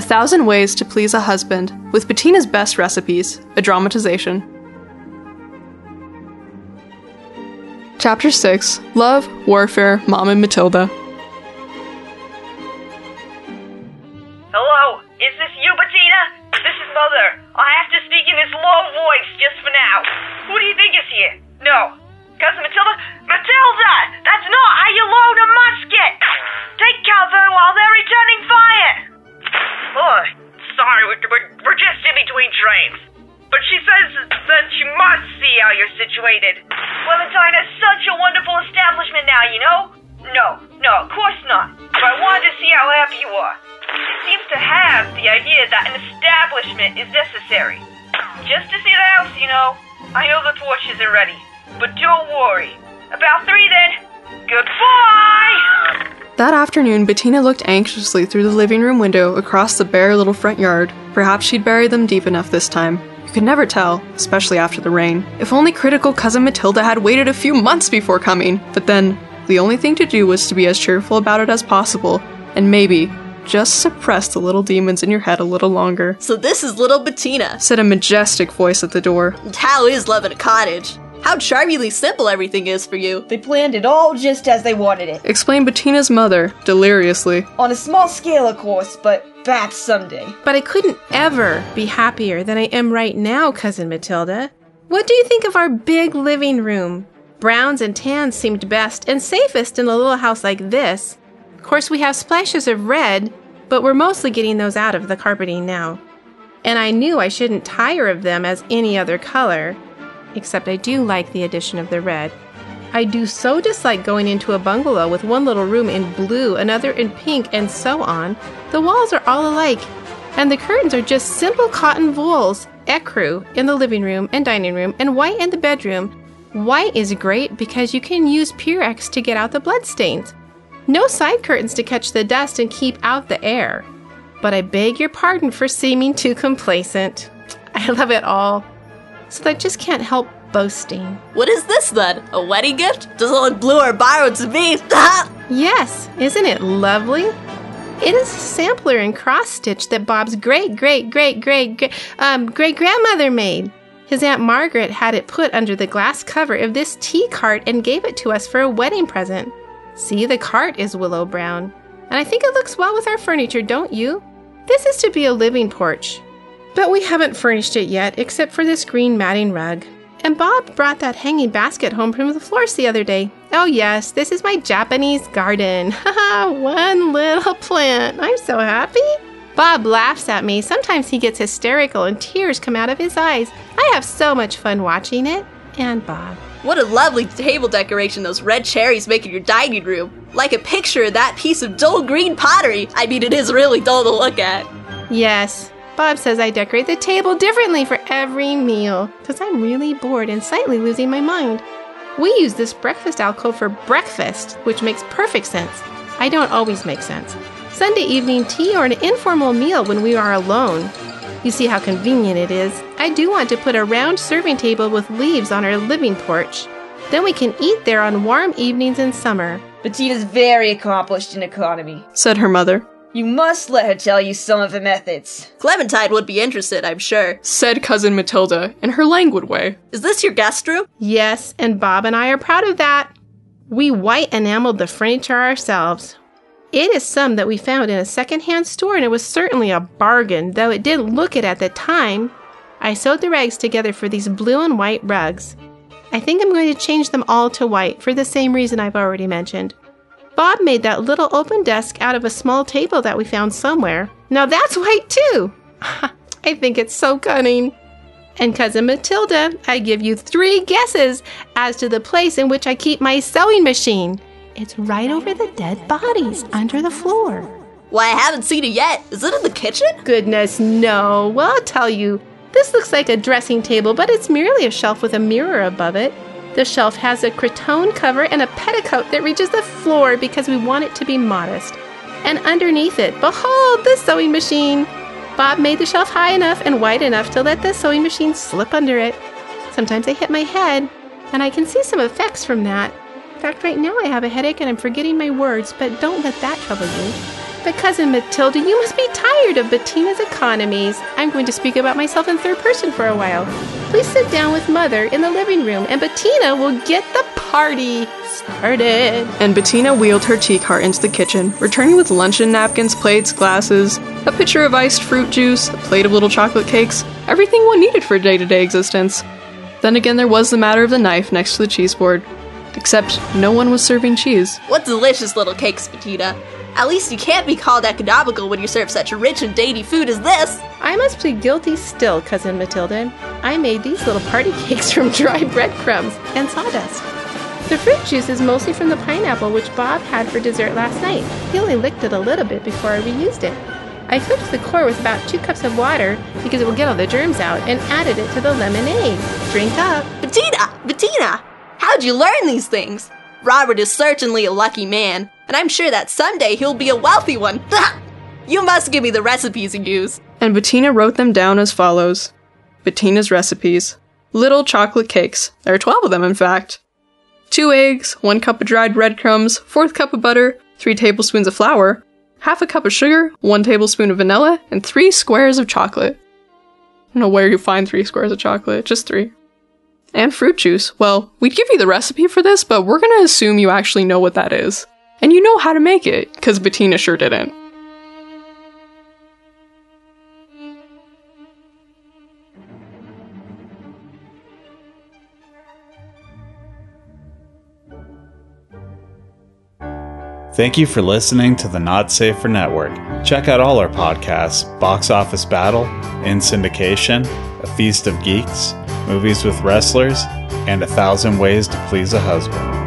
A Thousand Ways to Please a Husband, with Bettina's Best Recipes, a dramatization. Chapter 6 Love, Warfare, Mom and Matilda. We're, we're, just in between trains. But she says that she must see how you're situated. Clementine has such a wonderful establishment now, you know? No, no, of course not. But I wanted to see how happy you are. She seems to have the idea that an establishment is necessary. Just to see the house, you know. I know the torches are ready. But don't worry. About three then. Goodbye! That afternoon, Bettina looked anxiously through the living room window across the bare little front yard. Perhaps she'd buried them deep enough this time. You could never tell, especially after the rain. If only critical cousin Matilda had waited a few months before coming. But then, the only thing to do was to be as cheerful about it as possible, and maybe just suppress the little demons in your head a little longer, So this is little Bettina. said a majestic voice at the door. And how is love in a cottage? How charmingly simple everything is for you. They planned it all just as they wanted it. Explained Bettina's mother, deliriously. On a small scale, of course, but that's someday. But I couldn't ever be happier than I am right now, Cousin Matilda. What do you think of our big living room? Browns and tans seemed best and safest in a little house like this. Of course, we have splashes of red, but we're mostly getting those out of the carpeting now. And I knew I shouldn't tire of them as any other color, except I do like the addition of the red. I do so dislike going into a bungalow with one little room in blue, another in pink, and so on. The walls are all alike, and the curtains are just simple cotton wools, ecru in the living room and dining room, and white in the bedroom. White is great because you can use Purex to get out the bloodstains. No side curtains to catch the dust and keep out the air. But I beg your pardon for seeming too complacent. I love it all. So I just can't help boasting. What is this then? A wedding gift? Doesn't look blue or borrowed to me. Yes, isn't it lovely? It is a sampler in cross stitch that Bob's great great great great great um, great grandmother made. His aunt Margaret had it put under the glass cover of this tea cart and gave it to us for a wedding present. See, the cart is willow brown, and I think it looks well with our furniture, don't you? This is to be a living porch, but we haven't furnished it yet, except for this green matting rug. And Bob brought that hanging basket home from the florist the other day. Oh, yes, this is my Japanese garden. Haha, one little plant. I'm so happy. Bob laughs at me. Sometimes he gets hysterical and tears come out of his eyes. I have so much fun watching it. And Bob. What a lovely table decoration those red cherries make in your dining room. Like a picture of that piece of dull green pottery. I mean, it is really dull to look at. Yes, Bob says I decorate the table differently for every meal because I'm really bored and slightly losing my mind. We use this breakfast alcove for breakfast, which makes perfect sense. I don't always make sense. Sunday evening tea or an informal meal when we are alone. You see how convenient it is. I do want to put a round serving table with leaves on our living porch. Then we can eat there on warm evenings in summer. Bettina's very accomplished in economy. Said her mother. You must let her tell you some of her methods. Clementine would be interested, I'm sure. Said cousin Matilda in her languid way. Is this your guest room? Yes, and Bob and I are proud of that. We white enameled the furniture ourselves. It is some that we found in a secondhand store, and it was certainly a bargain, though it didn't look it at the time. I sewed the rags together for these blue and white rugs. I think I'm going to change them all to white for the same reason I've already mentioned. Bob made that little open desk out of a small table that we found somewhere. Now that's white too! I think it's so cunning. And Cousin Matilda, I give you three guesses as to the place in which I keep my sewing machine. It's right over the dead bodies under the floor. Why, I haven't seen it yet. Is it in the kitchen? Goodness, no. Well, I'll tell you. This looks like a dressing table, but it's merely a shelf with a mirror above it. The shelf has a cretonne cover and a petticoat that reaches the floor because we want it to be modest. And underneath it, behold, the sewing machine. Bob made the shelf high enough and wide enough to let the sewing machine slip under it. Sometimes I hit my head, and I can see some effects from that. In fact, right now I have a headache and I'm forgetting my words, but don't let that trouble you. But Cousin Matilda, you must be tired of Bettina's economies. I'm going to speak about myself in third person for a while. Please sit down with Mother in the living room, and Bettina will get the party started. And Bettina wheeled her tea cart into the kitchen, returning with luncheon napkins, plates, glasses, a pitcher of iced fruit juice, a plate of little chocolate cakes, everything one needed for day to day existence. Then again, there was the matter of the knife next to the cheese board. Except no one was serving cheese. What delicious little cakes, Bettina. At least you can't be called economical when you serve such rich and dainty food as this. I must plead guilty still, Cousin Matilda. I made these little party cakes from dry breadcrumbs and sawdust. The fruit juice is mostly from the pineapple which Bob had for dessert last night. He only licked it a little bit before I reused it. I cooked the core with about two cups of water because it will get all the germs out and added it to the lemonade. Drink up. Bettina! Bettina! How'd you learn these things? Robert is certainly a lucky man, and I'm sure that someday he'll be a wealthy one. you must give me the recipes you use. And Bettina wrote them down as follows Bettina's recipes. Little chocolate cakes. There are 12 of them, in fact. Two eggs, one cup of dried breadcrumbs, fourth cup of butter, three tablespoons of flour, half a cup of sugar, one tablespoon of vanilla, and three squares of chocolate. I don't know where you find three squares of chocolate, just three. And fruit juice. Well, we'd give you the recipe for this, but we're gonna assume you actually know what that is. And you know how to make it, because Bettina sure didn't. Thank you for listening to the Not Safer Network. Check out all our podcasts Box Office Battle, In Syndication, A Feast of Geeks, Movies with Wrestlers, and A Thousand Ways to Please a Husband.